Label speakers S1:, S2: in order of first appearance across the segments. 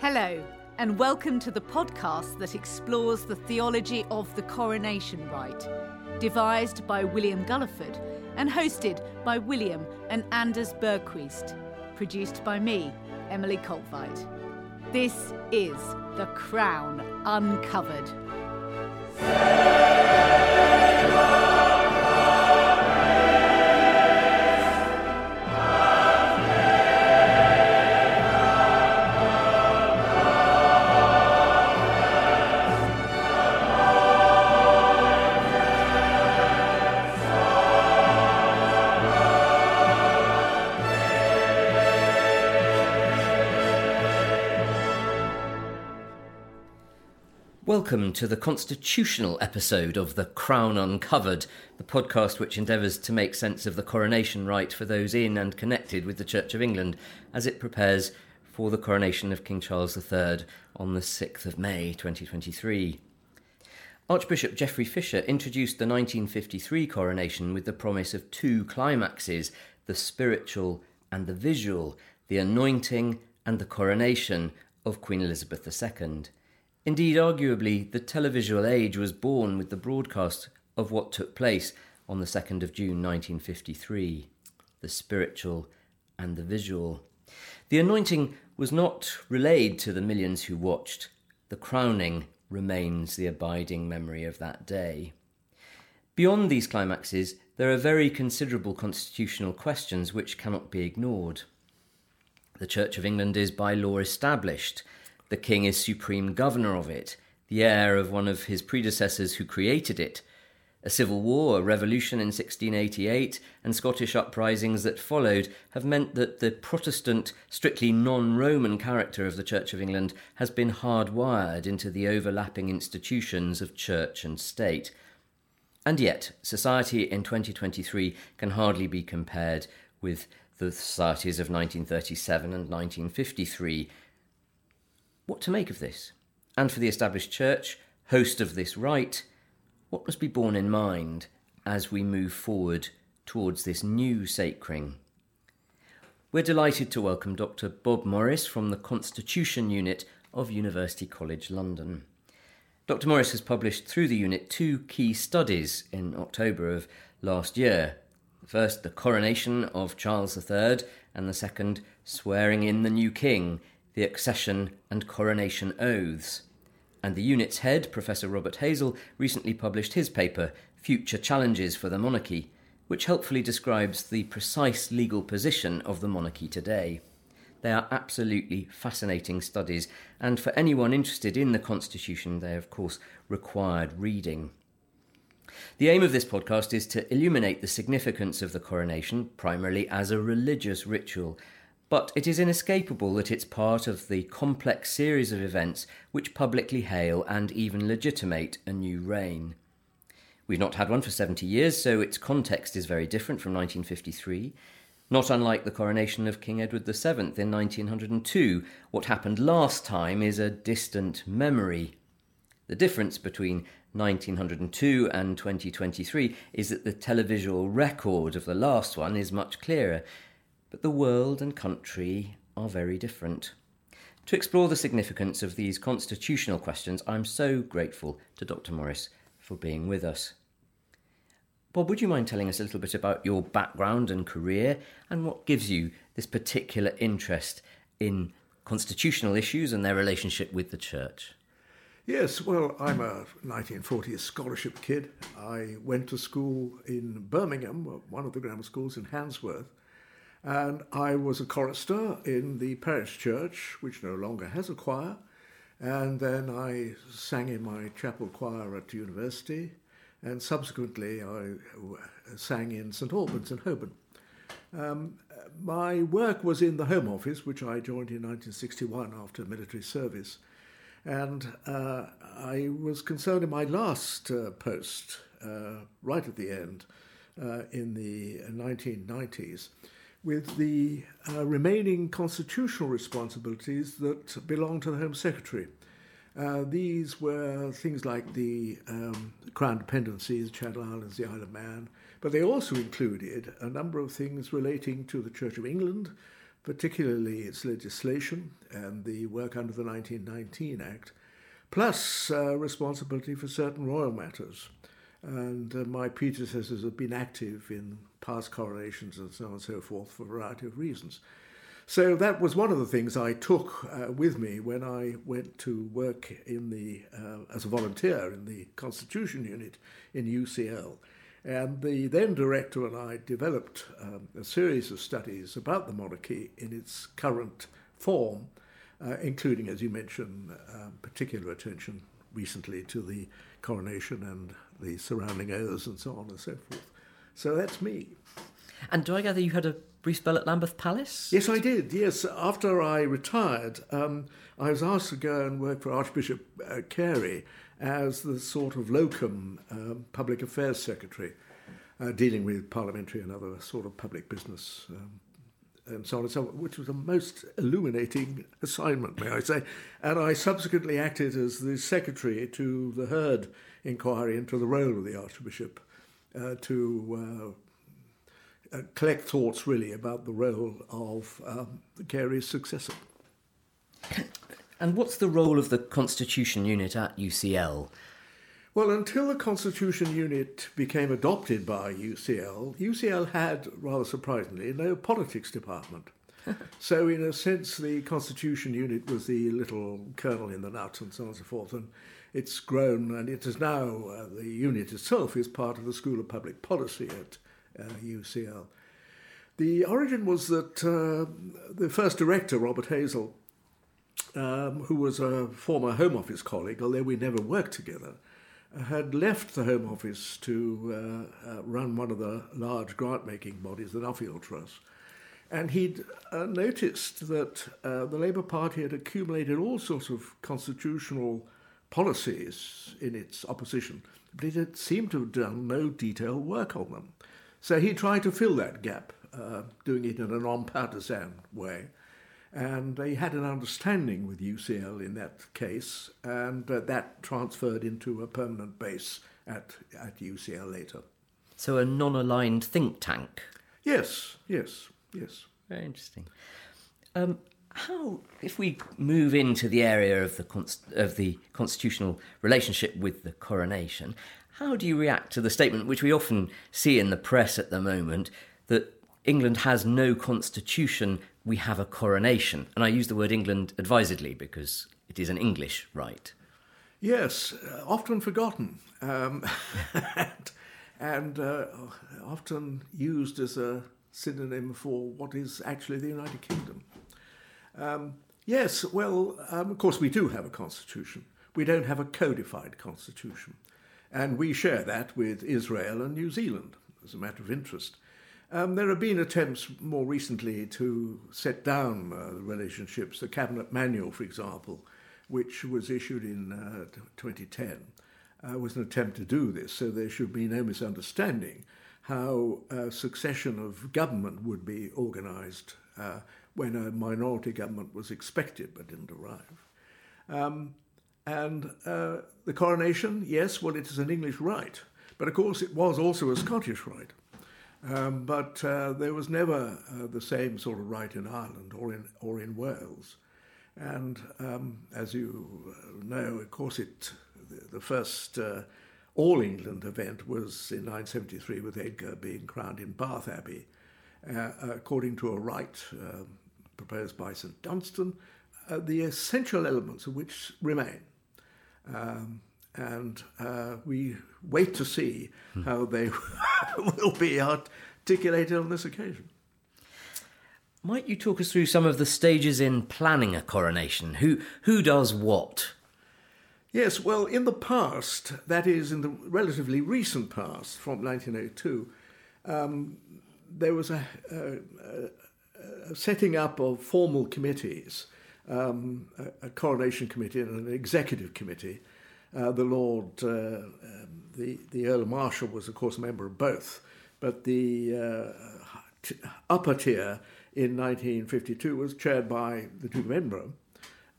S1: Hello, and welcome to the podcast that explores the theology of the coronation rite, devised by William Gulliford and hosted by William and Anders Bergquist, produced by me, Emily Coltvite. This is The Crown Uncovered.
S2: Welcome to the constitutional episode of The Crown Uncovered, the podcast which endeavours to make sense of the coronation rite for those in and connected with the Church of England as it prepares for the coronation of King Charles III on the 6th of May 2023. Archbishop Geoffrey Fisher introduced the 1953 coronation with the promise of two climaxes the spiritual and the visual, the anointing and the coronation of Queen Elizabeth II. Indeed, arguably, the televisual age was born with the broadcast of what took place on the 2nd of June 1953 the spiritual and the visual. The anointing was not relayed to the millions who watched, the crowning remains the abiding memory of that day. Beyond these climaxes, there are very considerable constitutional questions which cannot be ignored. The Church of England is by law established the king is supreme governor of it, the heir of one of his predecessors who created it. A civil war, a revolution in 1688, and Scottish uprisings that followed have meant that the Protestant, strictly non Roman character of the Church of England has been hardwired into the overlapping institutions of church and state. And yet, society in 2023 can hardly be compared with the societies of 1937 and 1953, what to make of this? And for the established church, host of this rite, what must be borne in mind as we move forward towards this new sacring? We're delighted to welcome Dr. Bob Morris from the Constitution Unit of University College London. Dr. Morris has published through the unit two key studies in October of last year. First, the coronation of Charles III, and the second, swearing in the new king the accession and coronation oaths. And the unit's head, Professor Robert Hazell, recently published his paper, Future Challenges for the Monarchy, which helpfully describes the precise legal position of the monarchy today. They are absolutely fascinating studies, and for anyone interested in the Constitution, they of course, required reading. The aim of this podcast is to illuminate the significance of the coronation, primarily as a religious ritual, but it is inescapable that it's part of the complex series of events which publicly hail and even legitimate a new reign. We've not had one for 70 years, so its context is very different from 1953. Not unlike the coronation of King Edward VII in 1902, what happened last time is a distant memory. The difference between 1902 and 2023 is that the televisual record of the last one is much clearer but the world and country are very different. To explore the significance of these constitutional questions, I'm so grateful to Dr. Morris for being with us. Bob, would you mind telling us a little bit about your background and career and what gives you this particular interest in constitutional issues and their relationship with the church?
S3: Yes, well, I'm a 1940s scholarship kid. I went to school in Birmingham, one of the grammar schools in Handsworth, and I was a chorister in the parish church, which no longer has a choir. And then I sang in my chapel choir at university. And subsequently, I sang in St Albans in Holborn. Um, my work was in the Home Office, which I joined in 1961 after military service. And uh, I was concerned in my last uh, post, uh, right at the end, uh, in the 1990s, with the uh, remaining constitutional responsibilities that belong to the Home Secretary. Uh, these were things like the um, Crown dependencies, the Channel Islands, the Isle of Man, but they also included a number of things relating to the Church of England, particularly its legislation and the work under the 1919 Act, plus uh, responsibility for certain royal matters. And uh, my predecessors have been active in past coronations and so on and so forth for a variety of reasons. So that was one of the things I took uh, with me when I went to work in the uh, as a volunteer in the Constitution Unit in UCL. And the then director and I developed um, a series of studies about the monarchy in its current form, uh, including, as you mentioned, uh, particular attention recently to the coronation and the surrounding oaths and so on and so forth. So that's me.
S2: And do I gather you had a brief spell at Lambeth Palace?
S3: Yes, I did. Yes, after I retired, um, I was asked to go and work for Archbishop uh, Carey as the sort of locum um, public affairs secretary, uh, dealing with parliamentary and other sort of public business. Um, and so on and so on, which was a most illuminating assignment, may I say. And I subsequently acted as the secretary to the Hurd inquiry into the role of the Archbishop uh, to uh, uh, collect thoughts really about the role of um, Carey's successor.
S2: And what's the role of the Constitution Unit at UCL?
S3: Well, until the Constitution Unit became adopted by UCL, UCL had, rather surprisingly, no politics department. so, in a sense, the Constitution Unit was the little kernel in the nut and so on and so forth. And it's grown, and it is now, uh, the unit itself is part of the School of Public Policy at uh, UCL. The origin was that uh, the first director, Robert Hazell, um, who was a former Home Office colleague, although we never worked together, had left the Home Office to uh, uh, run one of the large grant making bodies, the Nuffield Trust. And he'd uh, noticed that uh, the Labour Party had accumulated all sorts of constitutional policies in its opposition, but it had seemed to have done no detailed work on them. So he tried to fill that gap, uh, doing it in a non partisan way. And he had an understanding with UCL in that case, and uh, that transferred into a permanent base at, at UCL later.
S2: So, a non aligned think tank?
S3: Yes, yes, yes.
S2: Very interesting. Um, how, if we move into the area of the, const- of the constitutional relationship with the coronation, how do you react to the statement, which we often see in the press at the moment, that England has no constitution we have a coronation. And I use the word England advisedly because it is an English rite.
S3: Yes, uh, often forgotten um, and, and uh, often used as a synonym for what is actually the United Kingdom. Um, yes, well, um, of course, we do have a constitution. We don't have a codified constitution. And we share that with Israel and New Zealand as a matter of interest. Um, there have been attempts more recently to set down uh, the relationships. The Cabinet Manual, for example, which was issued in uh, 2010, uh, was an attempt to do this, so there should be no misunderstanding how succession of government would be organised uh, when a minority government was expected but didn't arrive. Um, and uh, the coronation, yes, well, it is an English rite, but of course it was also a Scottish rite. Um, but uh, there was never uh, the same sort of rite in Ireland or in or in Wales, and um, as you know, of course, it the, the first uh, all England event was in 1973 with Edgar being crowned in Bath Abbey, uh, according to a rite um, proposed by St Dunstan, uh, the essential elements of which remain. Um, and uh, we wait to see hmm. how they will be articulated on this occasion.
S2: Might you talk us through some of the stages in planning a coronation? Who who does what?
S3: Yes, well, in the past, that is, in the relatively recent past, from 1902, um, there was a, a, a, setting up of formal committees, um, a, a coronation committee and an executive committee, uh, the Lord, uh, um, the, the Earl Marshal was, of course, a member of both, but the uh, t- upper tier in 1952 was chaired by the Duke of Edinburgh,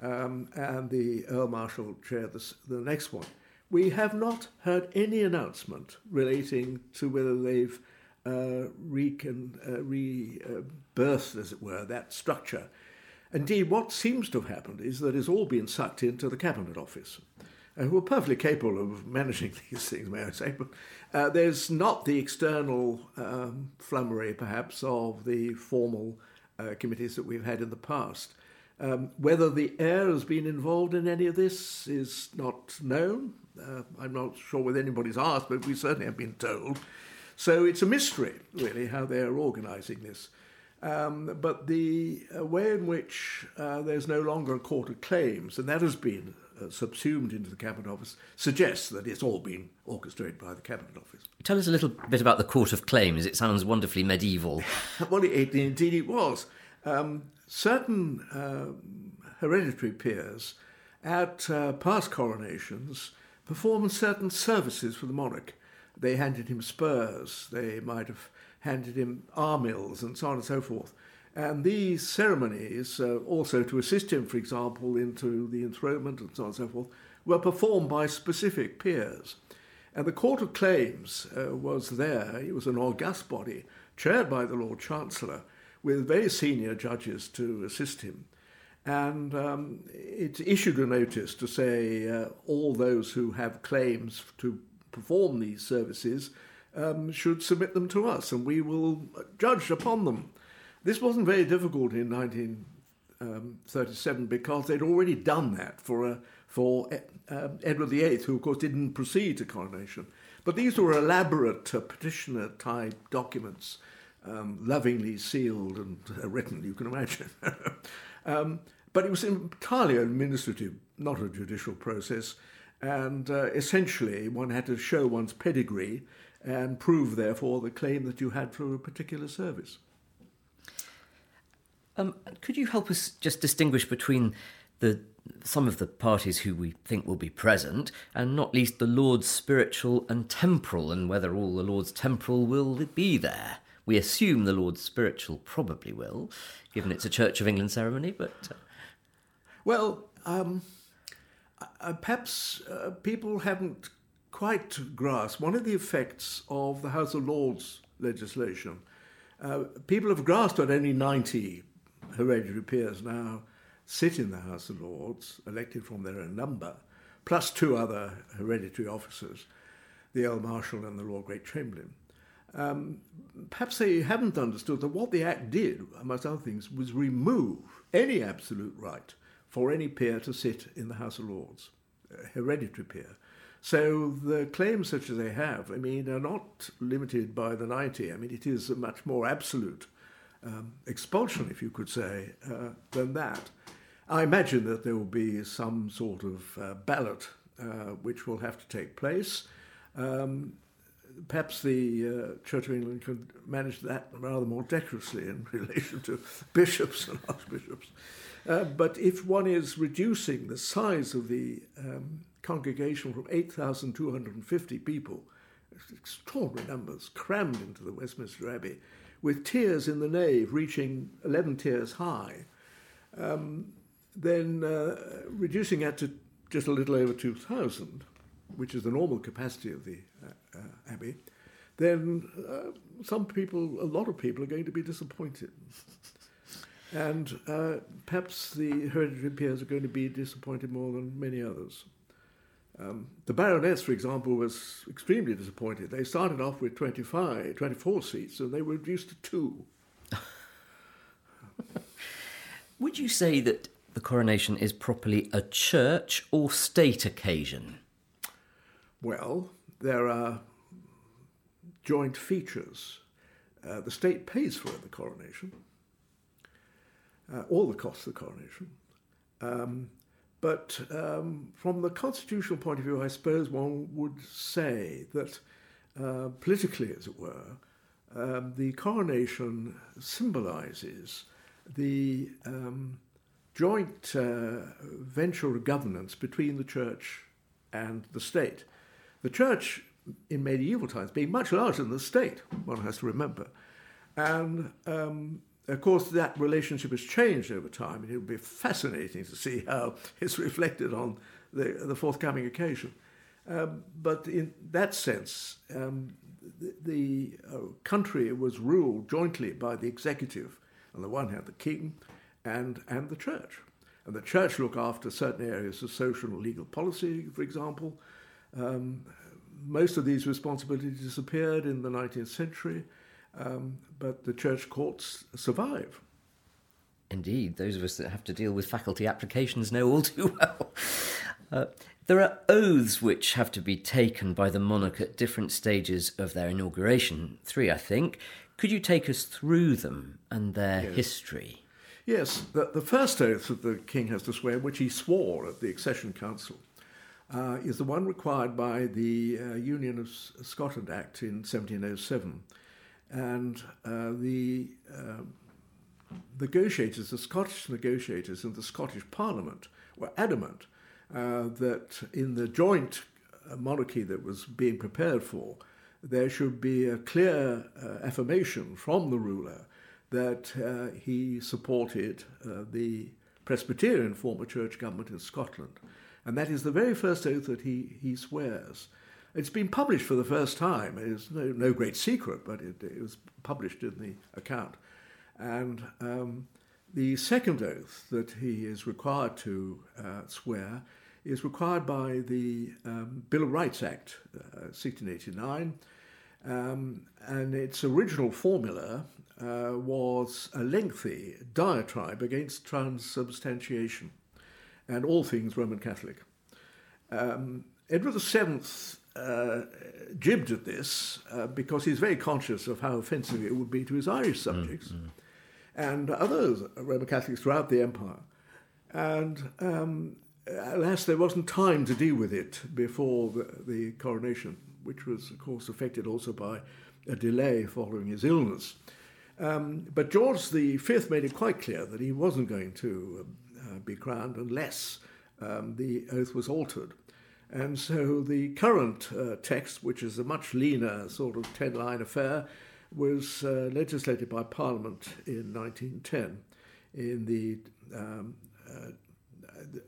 S3: um, and the Earl Marshal chaired the, the next one. We have not heard any announcement relating to whether they've uh, recon, uh, as it were, that structure. Indeed, what seems to have happened is that it's all been sucked into the Cabinet Office, uh, who are perfectly capable of managing these things, may I say. But uh, there's not the external um, flummery, perhaps, of the formal uh, committees that we've had in the past. Um, whether the heir has been involved in any of this is not known. Uh, I'm not sure whether anybody's asked, but we certainly have been told. So it's a mystery, really, how they're organising this. Um, but the uh, way in which uh, there's no longer a court of claims, and that has been uh, subsumed into the Cabinet Office, suggests that it's all been orchestrated by the Cabinet Office.
S2: Tell us a little bit about the Court of Claims. It sounds wonderfully medieval.
S3: well, it, indeed it was. Um, certain um, hereditary peers at uh, past coronations performed certain services for the monarch. They handed him spurs, they might have handed him armills, and so on and so forth. And these ceremonies, uh, also to assist him, for example, into the enthronement and so on and so forth, were performed by specific peers. And the Court of Claims uh, was there. It was an august body, chaired by the Lord Chancellor, with very senior judges to assist him. And um, it issued a notice to say uh, all those who have claims to perform these services um, should submit them to us and we will judge upon them. This wasn't very difficult in 1937 because they'd already done that for, a, for uh, Edward VIII, who of course didn't proceed to coronation. But these were elaborate uh, petitioner type documents um, lovingly sealed and uh, written, you can imagine. um, but it was entirely administrative, not a judicial process. And uh, essentially, one had to show one's pedigree and prove, therefore, the claim that you had for a particular service.
S2: Um, could you help us just distinguish between the some of the parties who we think will be present, and not least the Lord's spiritual and temporal, and whether all the Lord's temporal will be there? We assume the Lord's spiritual probably will, given it's a Church of England ceremony, but. Uh...
S3: Well, um, uh, perhaps uh, people haven't quite grasped one of the effects of the House of Lords legislation. Uh, people have grasped that only 90 hereditary peers now sit in the House of Lords, elected from their own number, plus two other hereditary officers, the Earl Marshal and the Lord Great Chamberlain um, perhaps they haven't understood that what the Act did, amongst other things, was remove any absolute right for any peer to sit in the House of Lords, hereditary peer. So the claims such as they have, I mean, are not limited by the 90. I mean, it is a much more absolute um, expulsion, if you could say, uh, than that. I imagine that there will be some sort of uh, ballot uh, which will have to take place. Um, perhaps the uh, Church of England could manage that rather more decorously in relation to bishops and archbishops. Uh, but if one is reducing the size of the um, congregation from 8,250 people, extraordinary numbers, crammed into the Westminster Abbey, with tiers in the nave reaching 11 tiers high, um, then uh, reducing that to just a little over 2,000, which is the normal capacity of the uh, uh, Abbey, then uh, some people, a lot of people, are going to be disappointed. And uh, perhaps the hereditary peers are going to be disappointed more than many others. Um, the Baroness, for example, was extremely disappointed. They started off with 25, 24 seats, and they were reduced to two.
S2: Would you say that the coronation is properly a church or state occasion?
S3: Well, there are joint features. Uh, the state pays for the coronation, uh, all the costs of the coronation. Um, but um, from the constitutional point of view, I suppose one would say that uh, politically, as it were, um, the coronation symbolizes the um, joint uh, venture of governance between the church and the state. The church in medieval times being much larger than the state, one has to remember. And um, of course, that relationship has changed over time, and it will be fascinating to see how it's reflected on the, the forthcoming occasion. Um, but in that sense, um, the, the uh, country was ruled jointly by the executive, on the one hand, the king, and, and the church. And the church looked after certain areas of social and legal policy, for example. Um, most of these responsibilities disappeared in the 19th century, um, but the church courts survive.
S2: Indeed, those of us that have to deal with faculty applications know all too well. Uh, there are oaths which have to be taken by the monarch at different stages of their inauguration. Three, I think. Could you take us through them and their
S3: yes.
S2: history?
S3: Yes, the, the, first oath that the king has to swear, which he swore at the Accession Council, uh, is the one required by the uh, Union of Scotland Act in 1707. And uh, the um, negotiators, the Scottish negotiators in the Scottish Parliament, were adamant uh, that in the joint uh, monarchy that was being prepared for, there should be a clear uh, affirmation from the ruler that uh, he supported uh, the Presbyterian form of church government in Scotland. And that is the very first oath that he, he swears. It's been published for the first time. It's no, no great secret, but it, it was published in the account. And um, the second oath that he is required to uh, swear is required by the um, Bill of Rights Act, uh, 1689. Um, and its original formula uh, was a lengthy diatribe against transubstantiation and all things Roman Catholic. Um, Edward VII uh, jibbed at this uh, because he's very conscious of how offensive it would be to his Irish subjects mm-hmm. and others Roman Catholics throughout the empire. And um, alas, there wasn't time to deal with it before the, the, coronation, which was, of course, affected also by a delay following his illness. Um, but George V made it quite clear that he wasn't going to uh, be crowned unless um, the oath was altered. And so the current uh, text, which is a much leaner sort of 10 line affair, was uh, legislated by Parliament in 1910 in the, um, uh,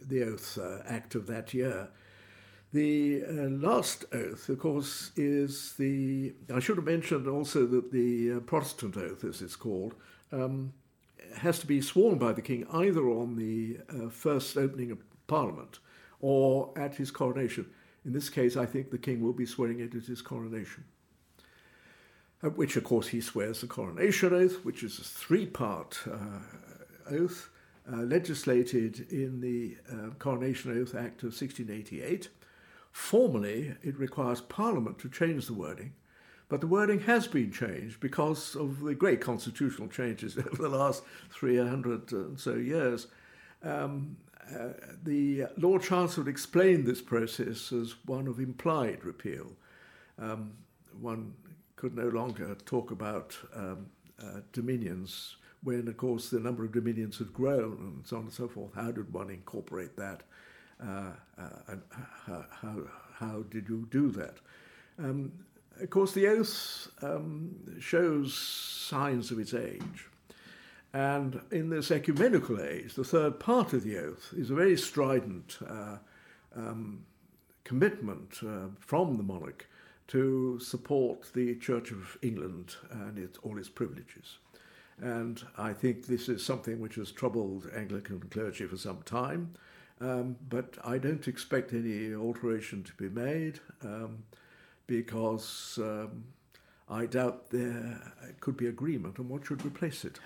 S3: the Oath uh, Act of that year. The uh, last oath, of course, is the. I should have mentioned also that the uh, Protestant oath, as it's called, um, has to be sworn by the king either on the first opening of Parliament or at his coronation. In this case, I think the king will be swearing it at his coronation. At which, of course, he swears the coronation oath, which is a three part uh, oath uh, legislated in the uh, Coronation Oath Act of 1688. Formally, it requires Parliament to change the wording, but the wording has been changed because of the great constitutional changes over the last 300 and so years. Um, uh, the Lord Chancellor explained this process as one of implied repeal. Um, one could no longer talk about um, uh, dominions when, of course, the number of dominions had grown and so on and so forth. How did one incorporate that? Uh, uh and how, how, how, did you do that? Um, of course, the oath um, shows signs of its age. And in this ecumenical age, the third part of the oath is a very strident uh, um, commitment uh, from the monarch to support the Church of England and its, all its privileges. And I think this is something which has troubled Anglican clergy for some time, um, but I don't expect any alteration to be made um, because um, I doubt there could be agreement on what should replace it.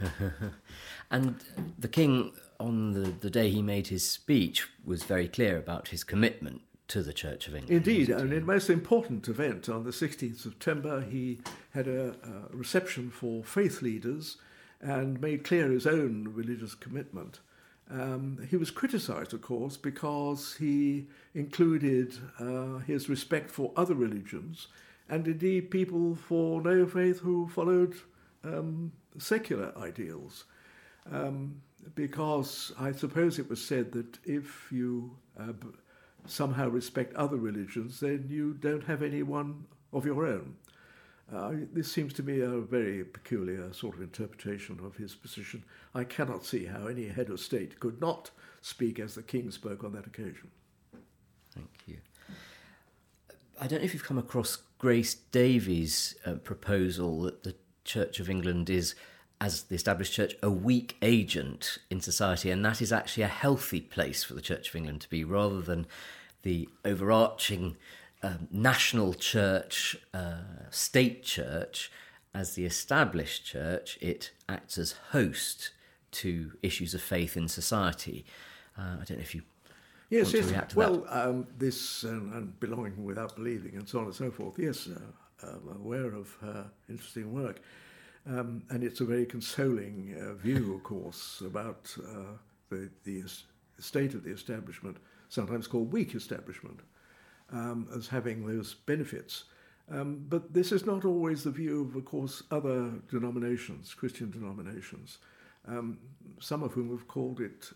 S2: and the king, on the, the day he made his speech, was very clear about his commitment to the Church of England.
S3: Indeed, and in a most important event on the 16th September, he had a, a reception for faith leaders and made clear his own religious commitment. Um, he was criticized, of course, because he included uh, his respect for other religions and indeed people for no faith who followed um, secular ideals. Um, because I suppose it was said that if you uh, somehow respect other religions, then you don't have anyone of your own. Uh, this seems to me a very peculiar sort of interpretation of his position. I cannot see how any head of state could not speak as the king spoke on that occasion.
S2: Thank you. I don't know if you've come across Grace Davie's uh, proposal that the Church of England is, as the established church, a weak agent in society, and that is actually a healthy place for the Church of England to be, rather than the overarching um, national church, uh, state church. As the established church, it acts as host to issues of faith in society. Uh, I don't know if you
S3: Yes,
S2: yes.
S3: well, um, this um, and belonging without believing and so on and so forth. Yes, uh, I'm aware of her interesting work. Um, and it's a very consoling uh, view, of course, about uh, the, the state of the establishment, sometimes called weak establishment, um, as having those benefits. Um, but this is not always the view of, of course, other denominations, Christian denominations, um, some of whom have called it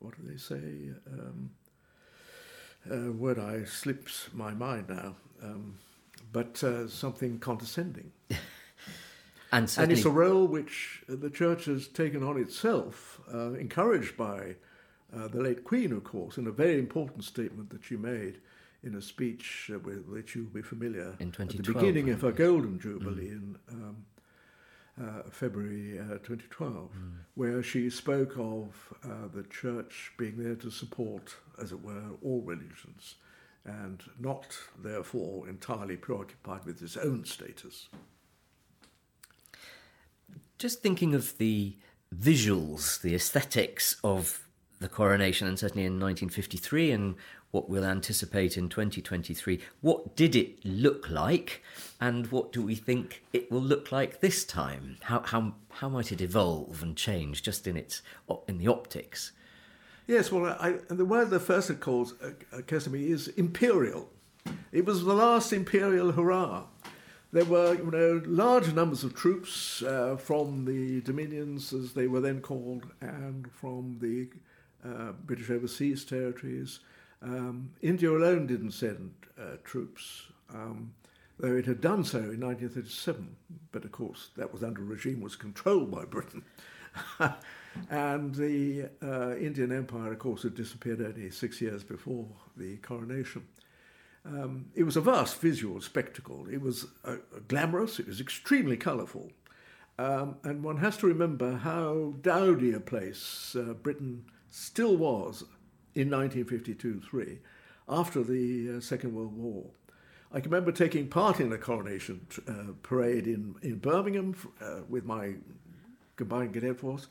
S3: what do they say? Um, uh, word I slips my mind now, um, but uh, something condescending.
S2: and,
S3: and, it's a role which the church has taken on itself, uh, encouraged by uh, the late Queen, of course, in a very important statement that she made in a speech uh, with which you'll be familiar
S2: in at
S3: the beginning of her Golden Jubilee mm. in um, February uh, 2012, mm. where she spoke of uh, the church being there to support, as it were, all religions and not, therefore, entirely preoccupied with its own status.
S2: Just thinking of the visuals, the aesthetics of the coronation, and certainly in 1953 and what we'll anticipate in 2023. What did it look like, and what do we think it will look like this time? How how how might it evolve and change just in its in the optics?
S3: Yes, well, I, the word that first occurs, occurs to me is imperial. It was the last imperial hurrah. There were, you know, large numbers of troops uh, from the dominions, as they were then called, and from the uh, British overseas territories, um, India alone didn't send uh, troops, um, though it had done so in 1937. But of course, that was under a regime was controlled by Britain. and the uh, Indian Empire, of course, had disappeared only six years before the coronation. Um, it was a vast visual spectacle. It was uh, glamorous, it was extremely colourful. Um, and one has to remember how dowdy a place uh, Britain still was in 1952-3, after the uh, Second World War. I can remember taking part in a coronation uh, parade in, in Birmingham uh, with my combined cadet force,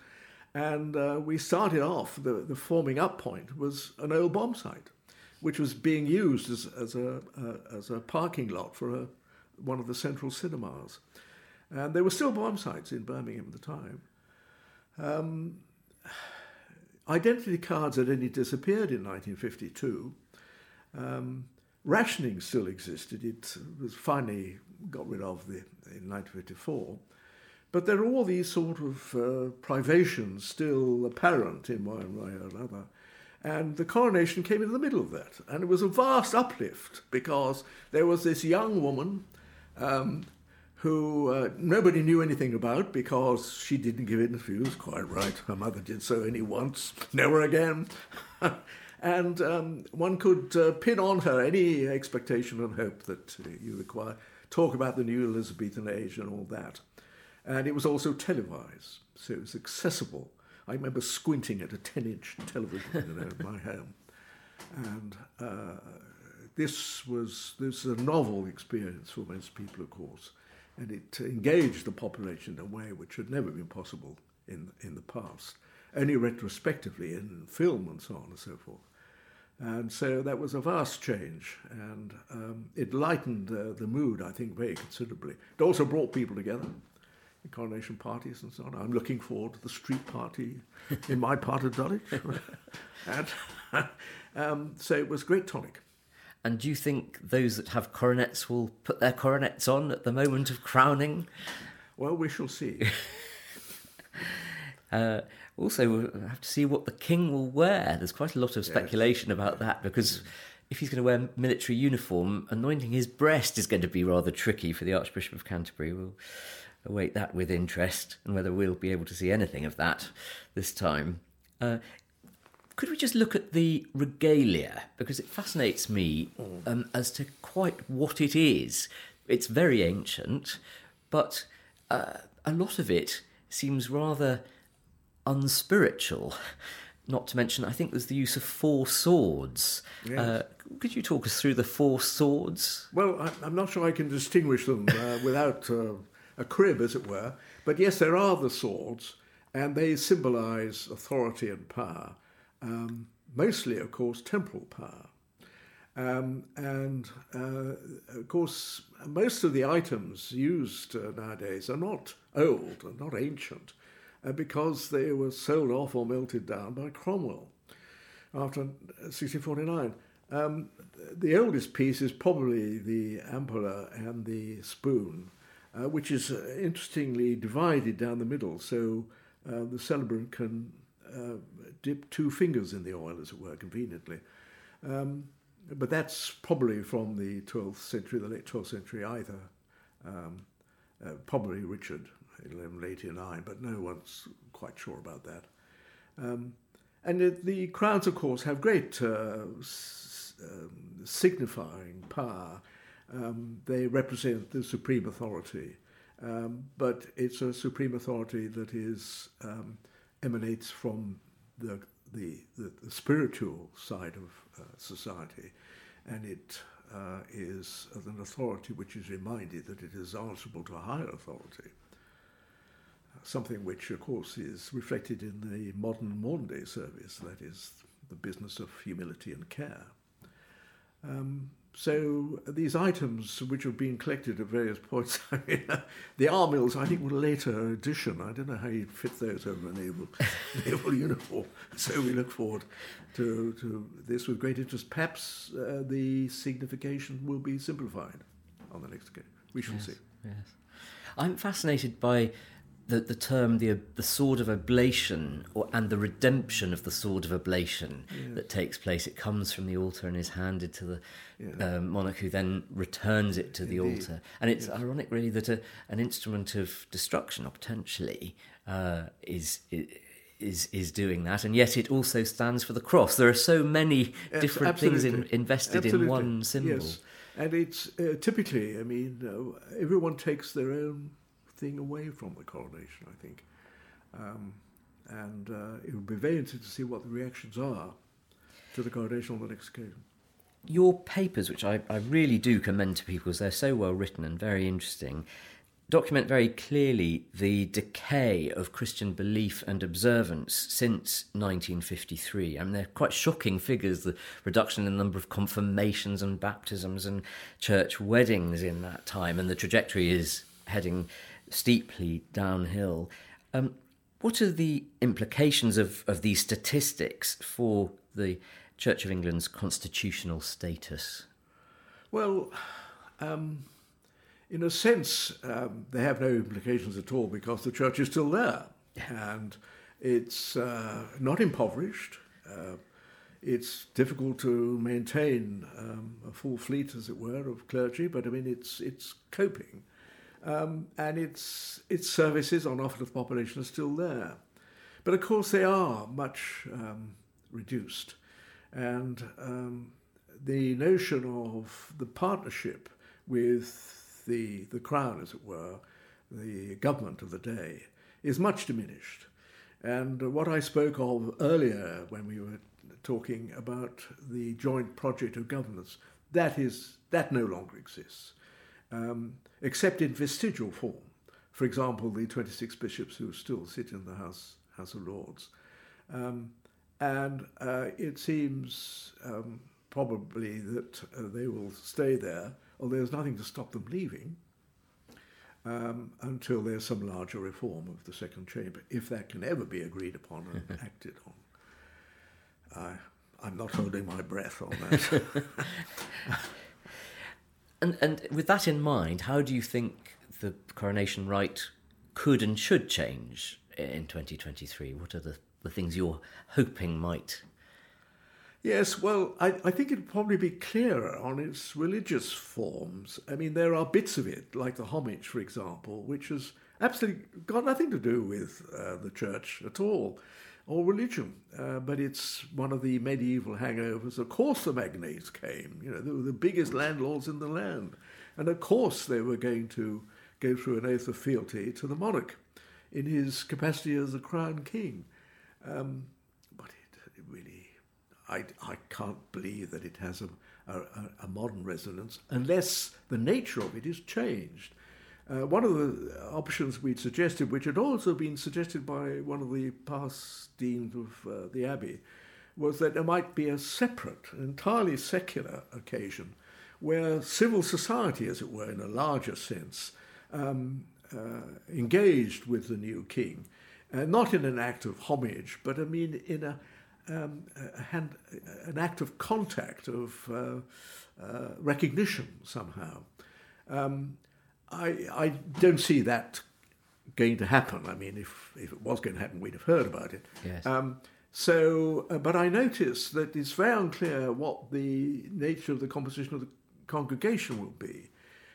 S3: and uh, we started off, the, the forming up point was an old bomb site, which was being used as, as, a, as a parking lot for a, one of the central cinemas. And there were still bomb sites in Birmingham at the time. Um, Identity cards had only disappeared in 1952. Um, rationing still existed. It was finally got rid of the, in 1954. But there are all these sort of uh, privations still apparent in one way or another. And the coronation came in the middle of that. And it was a vast uplift because there was this young woman um, who uh, nobody knew anything about because she didn't give interviews. Quite right, her mother did so only once, never again. and um, one could uh, pin on her any expectation and hope that uh, you require. Talk about the new Elizabethan age and all that. And it was also televised, so it was accessible. I remember squinting at a 10 inch television you know, in my home. And uh, this was this is a novel experience for most people, of course and it engaged the population in a way which had never been possible in, in the past, only retrospectively in film and so on and so forth. And so that was a vast change, and um, it lightened uh, the mood, I think, very considerably. It also brought people together, coronation parties and so on. I'm looking forward to the street party in my part of Dulwich. and um, so it was great tonic.
S2: And do you think those that have coronets will put their coronets on at the moment of crowning?
S3: Well, we shall see.
S2: uh, also, we'll have to see what the king will wear. There's quite a lot of speculation yes. about that because if he's going to wear military uniform, anointing his breast is going to be rather tricky for the Archbishop of Canterbury. We'll await that with interest and whether we'll be able to see anything of that this time. Uh, could we just look at the regalia because it fascinates me um, as to quite what it is. It's very ancient, but uh, a lot of it seems rather unspiritual. Not to mention, I think there's the use of four swords.
S3: Yes.
S2: Uh, could you talk us through the four swords?
S3: Well, I'm not sure I can distinguish them uh, without uh, a crib, as it were. But yes, there are the swords, and they symbolise authority and power. Um, mostly, of course, temporal power. Um, and uh, of course, most of the items used uh, nowadays are not old and not ancient uh, because they were sold off or melted down by Cromwell after 1649. Um, the oldest piece is probably the ampulla and the spoon, uh, which is uh, interestingly divided down the middle, so uh, the celebrant can dip two fingers in the oil, as it were, conveniently. Um, but that's probably from the 12th century, the late 12th century, either. Um, uh, probably Richard, 1189, but no one's quite sure about that. Um, and it, the crowns, of course, have great uh, s- um, signifying power. Um, they represent the supreme authority, um, but it's a supreme authority that is emanates from the the, the, the spiritual side of uh, society, and it uh, is an authority which is reminded that it is answerable to a higher authority. Something which, of course, is reflected in the modern modern day service, that is, the business of humility and care. Um, so these items which have been collected at various points, I mean, the armills, I think, were a later addition. I don't know how you'd fit those over a naval, naval uniform. So we look forward to, to this with great interest. Perhaps uh, the signification will be simplified on the next occasion. We shall
S2: Yes,
S3: see.
S2: yes. I'm fascinated by the, the term the the sword of oblation or and the redemption of the sword of oblation that takes place. It comes from the altar and is handed to the
S3: Yeah.
S2: um, monarch, who then returns it to the altar. And it's ironic, really, that a, an instrument of destruction, or potentially, uh, is. Is, is doing that, and yet it also stands for the cross. There are so many different things in,
S3: absolutely.
S2: invested in one symbol.
S3: Yes, and it's uh, typically, I mean, uh, everyone takes their own thing away from the coronation. I think, um, and uh, it would be very interesting to see what the reactions are to the coronation on the next occasion.
S2: your papers, which I, I really do commend to people, because they're so well written and very interesting, document very clearly the decay of Christian belief and observance since 1953. I mean, they're quite shocking figures the reduction in the number of confirmations and baptisms and church weddings in that time, and the trajectory is heading steeply downhill. Um, what are the implications of, of these statistics for the Church of England's constitutional status?
S3: Well, um, in a sense, um, they have no implications at all because the church is still there, and it's uh, not impoverished. Uh, it's difficult to maintain um, a full fleet, as it were, of clergy, but I mean, it's it's coping, um, and its its services on offer to the population are still there, but of course they are much um, reduced, and um, the notion of the partnership with the the crown, as it were, the government of the day, is much diminished. And what I spoke of earlier when we were talking about the joint project of governance, that is that no longer exists, um, except in vestigial form. For example, the 26 bishops who still sit in the House House of Lords, um, and uh, it seems um, probably that uh, they will stay there, although there's nothing to stop them leaving um, until there's some larger reform of the second chamber, if that can ever be agreed upon and acted on. I'm not holding my breath on that.
S2: And, and with that in mind, how do you think the coronation rite could and should change in 2023? What are the, the things you're hoping might?
S3: Yes, well, I, I think it'd probably be clearer on its religious forms. I mean, there are bits of it, like the homage, for example, which has absolutely got nothing to do with uh, the church at all. Or religion, uh, but it's one of the medieval hangovers. Of course, the magnates came. You know, they were the biggest landlords in the land, and of course, they were going to go through an oath of fealty to the monarch in his capacity as the crown king. Um, but it, it, really, I, I can't believe that it has a, a, a modern resonance unless the nature of it is changed. Uh, one of the options we'd suggested, which had also been suggested by one of the past deans of uh, the Abbey, was that there might be a separate, entirely secular occasion where civil society, as it were, in a larger sense, um, uh, engaged with the new king, uh, not in an act of homage, but I mean in a, um, a hand, an act of contact, of uh, uh recognition somehow. Um, I, I don't see that going to happen. I mean, if, if it was going to happen, we'd have heard about it.
S2: Yes.
S3: Um, so, uh, but I notice that it's very unclear what the nature of the composition of the congregation will be.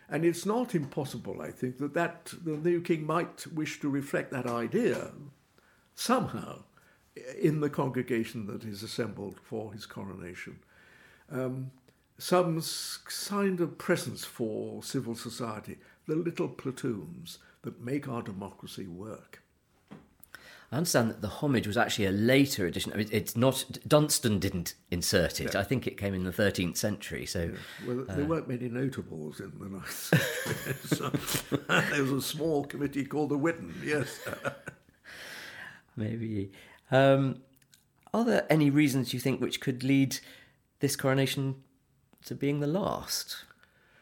S3: And it's not impossible, I think, that, that the new king might wish to reflect that idea somehow in the congregation that is assembled for his coronation. Um, some kind of presence for civil society, the little platoons that make our democracy work.
S2: I understand that the homage was actually a later edition. I mean, it's not Dunstan didn't insert it. Yeah. I think it came in the 13th century. So,
S3: yeah. well, there uh, weren't many notables in the 9th century. so, there was a small committee called the Witan. Yes,
S2: maybe. Um, are there any reasons you think which could lead this coronation to being the last?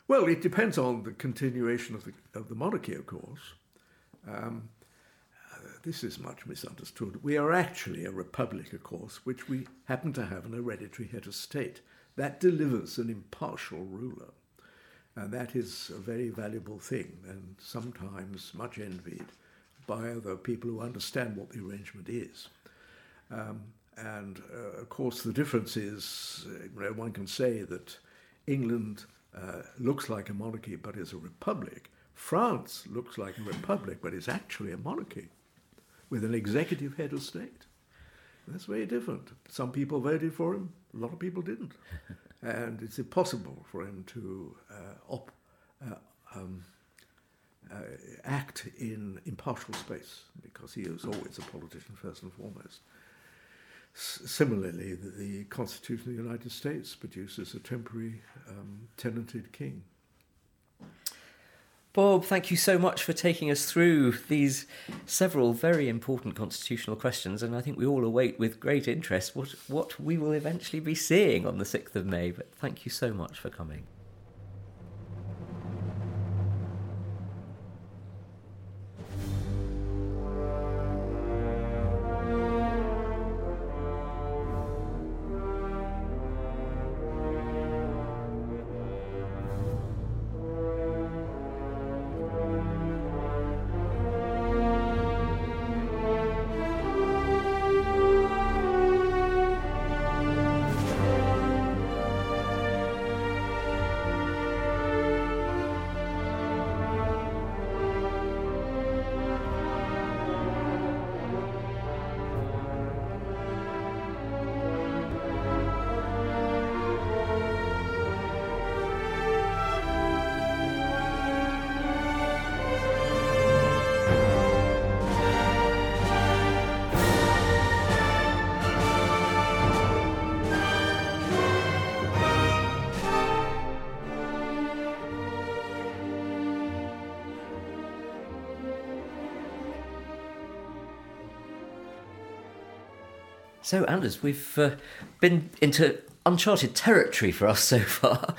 S3: Well, it depends on the continuation of the of the monarchy, of course. Um, this is much misunderstood. We are actually a republic, of course, which we happen to have an hereditary head of state. That delivers an impartial ruler. And that is a very valuable thing, and sometimes much envied by other people who understand what the arrangement is. Um, and uh, of course, the difference is uh, you know, one can say that England uh, looks like a monarchy but is a republic. France looks like a republic but is actually a monarchy with an executive head of state. That's very different. Some people voted for him, a lot of people didn't. and it's impossible for him to uh, op, uh, um, uh, act in impartial space because he is always a politician first and foremost. Similarly, the, the, Constitution of the United States produces a temporary um, tenanted king.
S2: Bob, thank you so much for taking us through these several very important constitutional questions, and I think we all await with great interest what, what we will eventually be seeing on the 6th of May. But thank you so much for coming. So, Anders, we've uh, been into uncharted territory for us so far.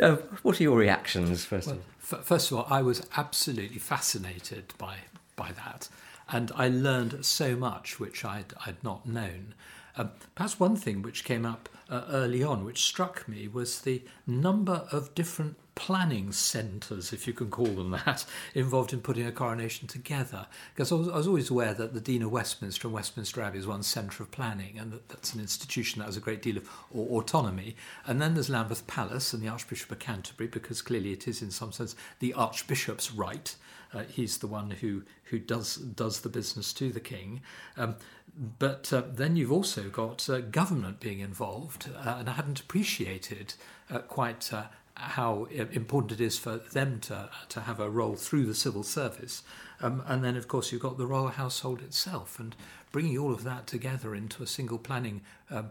S2: uh, what are your reactions, first well,
S4: of all? F- first of all, I was absolutely fascinated by, by that, and I learned so much which I'd, I'd not known. Um, perhaps one thing which came up uh, early on, which struck me, was the number of different planning centres, if you can call them that, involved in putting a coronation together. Because I was, I was, always aware that the Dean of Westminster and Westminster Abbey is one centre of planning, and that, that's an institution that has a great deal of autonomy. And then there's Lambeth Palace and the Archbishop of Canterbury, because clearly it is, in some sense, the Archbishop's right. Uh, he's the one who, who does, does the business to the king. Um, but uh, then you've also got uh, government being involved, uh, and I hadn't appreciated uh, quite uh, how important it is for them to, to have a role through the civil service. Um, and then, of course, you've got the royal household itself, and bringing all of that together into a single planning um,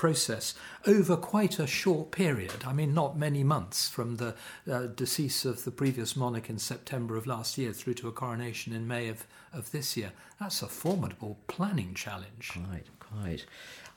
S4: process over quite a short period. I mean, not many months from the uh, decease of the previous monarch in September of last year through to a coronation in May of, of this year. That's a formidable planning challenge.
S2: Quite, quite.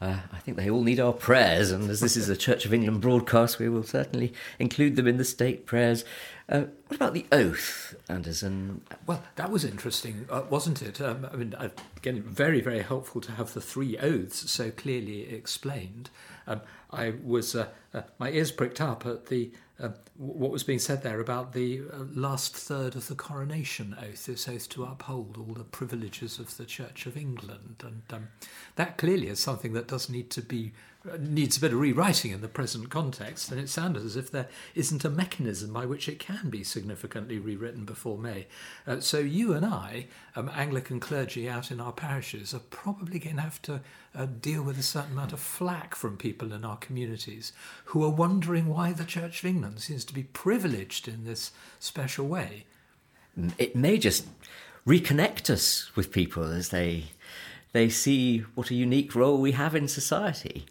S2: Uh, I think they all need our prayers, and as this is a Church of England broadcast, we will certainly include them in the state prayers. Uh, what about the oath, Anderson?
S4: Well, that was interesting, uh, wasn't it? Um, I mean, again, very, very helpful to have the three oaths so clearly explained. Um, I was uh, uh, my ears pricked up at the uh, what was being said there about the uh, last third of the coronation oath, this oath to uphold all the privileges of the Church of England, and um, that clearly is something that does need to be needs a bit of rewriting in the present context, and it sounds as if there isn't a mechanism by which it can be significantly rewritten before May. Uh, so you and I, um, Anglican clergy out in our parishes, are probably going to have to uh, deal with a certain amount of flack from people in our communities who are wondering why the Church of England seems to be privileged in this special way.
S2: It may just reconnect us with people as they they see what a unique role we have in society.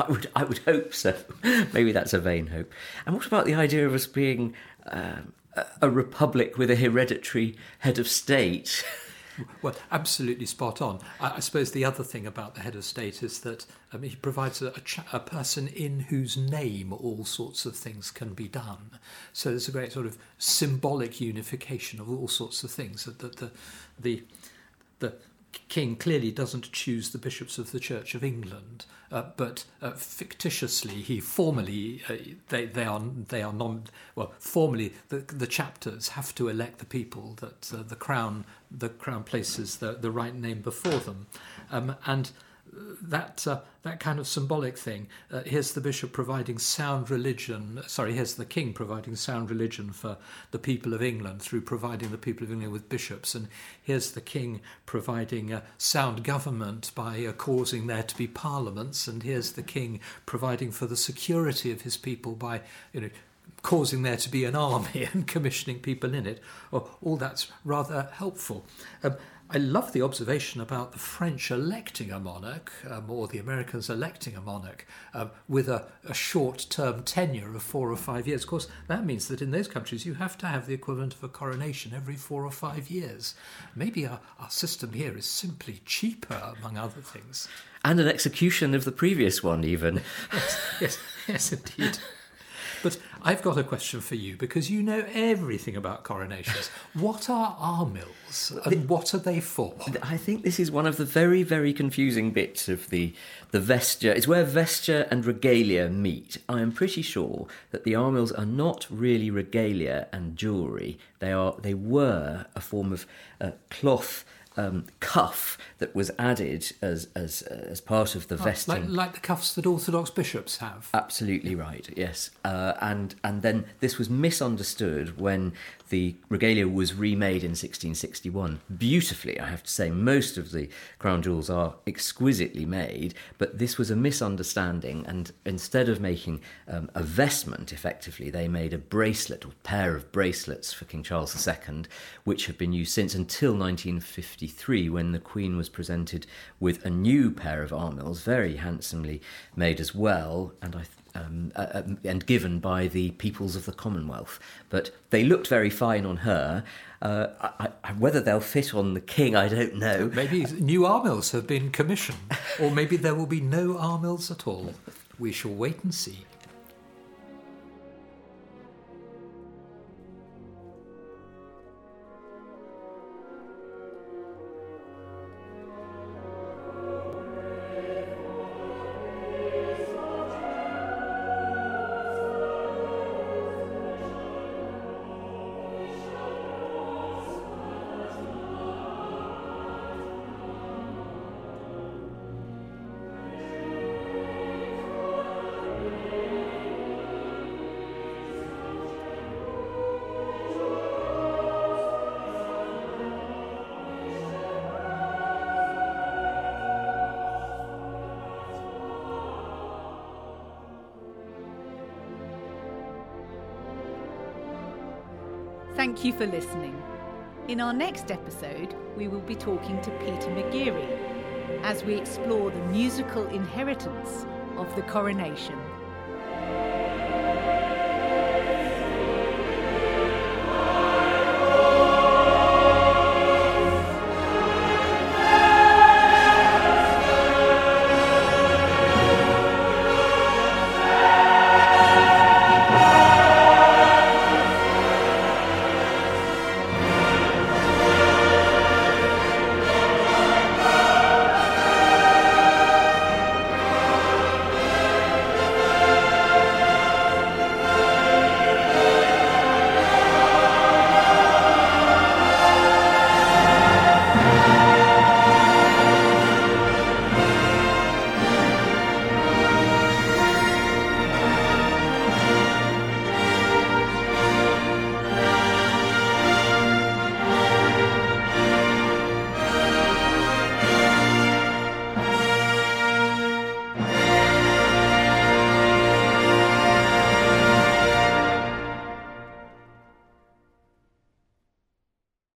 S2: I would, I would hope so. Maybe that's a vain hope. And what about the idea of us being uh, a republic with a hereditary head of state?
S4: Well, absolutely spot on. I, I, suppose the other thing about the head of state is that um, he provides a, a, a, person in whose name all sorts of things can be done. So there's a great sort of symbolic unification of all sorts of things. That the, the, the, the king clearly doesn't choose the bishops of the Church of England, uh, but uh, fictitiously he formally uh, they they are they are non well formally the the chapters have to elect the people that uh, the crown the crown places the the right name before them, um, and that uh, that kind of symbolic thing. Uh, here's the bishop providing sound religion. Sorry, here's the king providing sound religion for the people of England through providing the people of England with bishops, and here's the king providing uh, sound government by uh, causing there to be parliaments, and here's the king providing for the security of his people by you know causing there to be an army and commissioning people in it. Well, all that's rather helpful. Um, I love the observation about the French electing a monarch, um, or the Americans electing a monarch, um, with a, a short term tenure of four or five years. Of course, that means that in those countries you have to have the equivalent of a coronation every four or five years. Maybe our, our system here is simply cheaper, among other things.
S2: And an execution of the previous one, even.
S4: yes, yes, yes, indeed. But I've got a question for you because you know everything about coronations. what are armills and what are they for?
S2: I think this is one of the very, very confusing bits of the the vesture. It's where vesture and regalia meet. I am pretty sure that the armills are not really regalia and jewellery. They are. They were a form of uh, cloth um, cuff that was added as as as part of the oh, vesting,
S4: like, like, the cuffs that Orthodox bishops have.
S2: Absolutely right. Yes, uh, and and then this was misunderstood when the regalia was remade in 1661. Beautifully, I have to say, most of the crown jewels are exquisitely made, but this was a misunderstanding. And instead of making um, a vestment, effectively, they made a bracelet or pair of bracelets for King Charles II, which have been used since until 1953, when the Queen was presented with a new pair of armills, very handsomely made as well. And I um, uh, uh, and given by the peoples of the Commonwealth. But they looked very fine on her. Uh, I, I, whether they'll fit on the king, I don't know.
S4: Maybe new armills have been commissioned, or maybe there will be no armills at all. We shall wait and see.
S1: Thank you for listening. In our next episode, we will be talking to Peter McGeary as we explore the musical inheritance of the coronation.